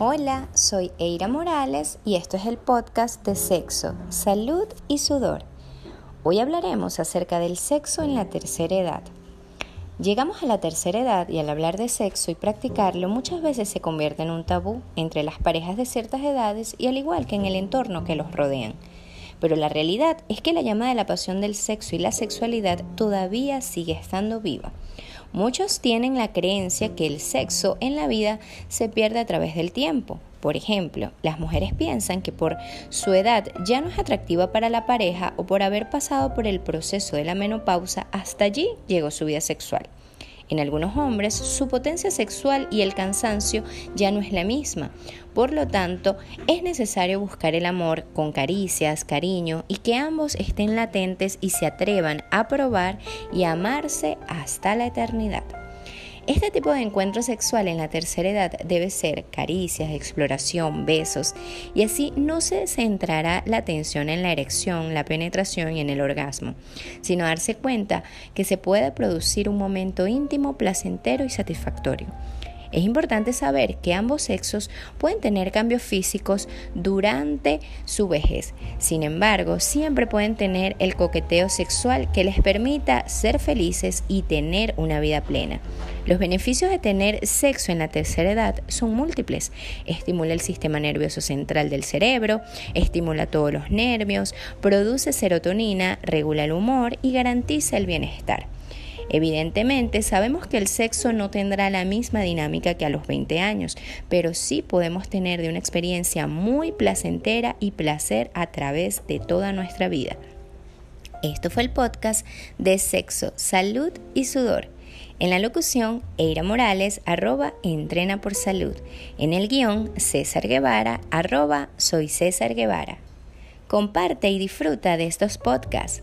Hola, soy Eira Morales y esto es el podcast de Sexo, Salud y Sudor. Hoy hablaremos acerca del sexo en la tercera edad. Llegamos a la tercera edad y al hablar de sexo y practicarlo muchas veces se convierte en un tabú entre las parejas de ciertas edades y al igual que en el entorno que los rodean. Pero la realidad es que la llama de la pasión del sexo y la sexualidad todavía sigue estando viva. Muchos tienen la creencia que el sexo en la vida se pierde a través del tiempo. Por ejemplo, las mujeres piensan que por su edad ya no es atractiva para la pareja o por haber pasado por el proceso de la menopausa, hasta allí llegó su vida sexual. En algunos hombres, su potencia sexual y el cansancio ya no es la misma. Por lo tanto, es necesario buscar el amor con caricias, cariño y que ambos estén latentes y se atrevan a probar y amarse hasta la eternidad. Este tipo de encuentro sexual en la tercera edad debe ser caricias, exploración, besos, y así no se centrará la atención en la erección, la penetración y en el orgasmo, sino darse cuenta que se puede producir un momento íntimo, placentero y satisfactorio. Es importante saber que ambos sexos pueden tener cambios físicos durante su vejez. Sin embargo, siempre pueden tener el coqueteo sexual que les permita ser felices y tener una vida plena. Los beneficios de tener sexo en la tercera edad son múltiples. Estimula el sistema nervioso central del cerebro, estimula todos los nervios, produce serotonina, regula el humor y garantiza el bienestar. Evidentemente, sabemos que el sexo no tendrá la misma dinámica que a los 20 años, pero sí podemos tener de una experiencia muy placentera y placer a través de toda nuestra vida. Esto fue el podcast de Sexo, Salud y Sudor. En la locución, Eira Morales, arroba Entrena por Salud. En el guion, César Guevara, arroba Soy César Guevara. Comparte y disfruta de estos podcasts.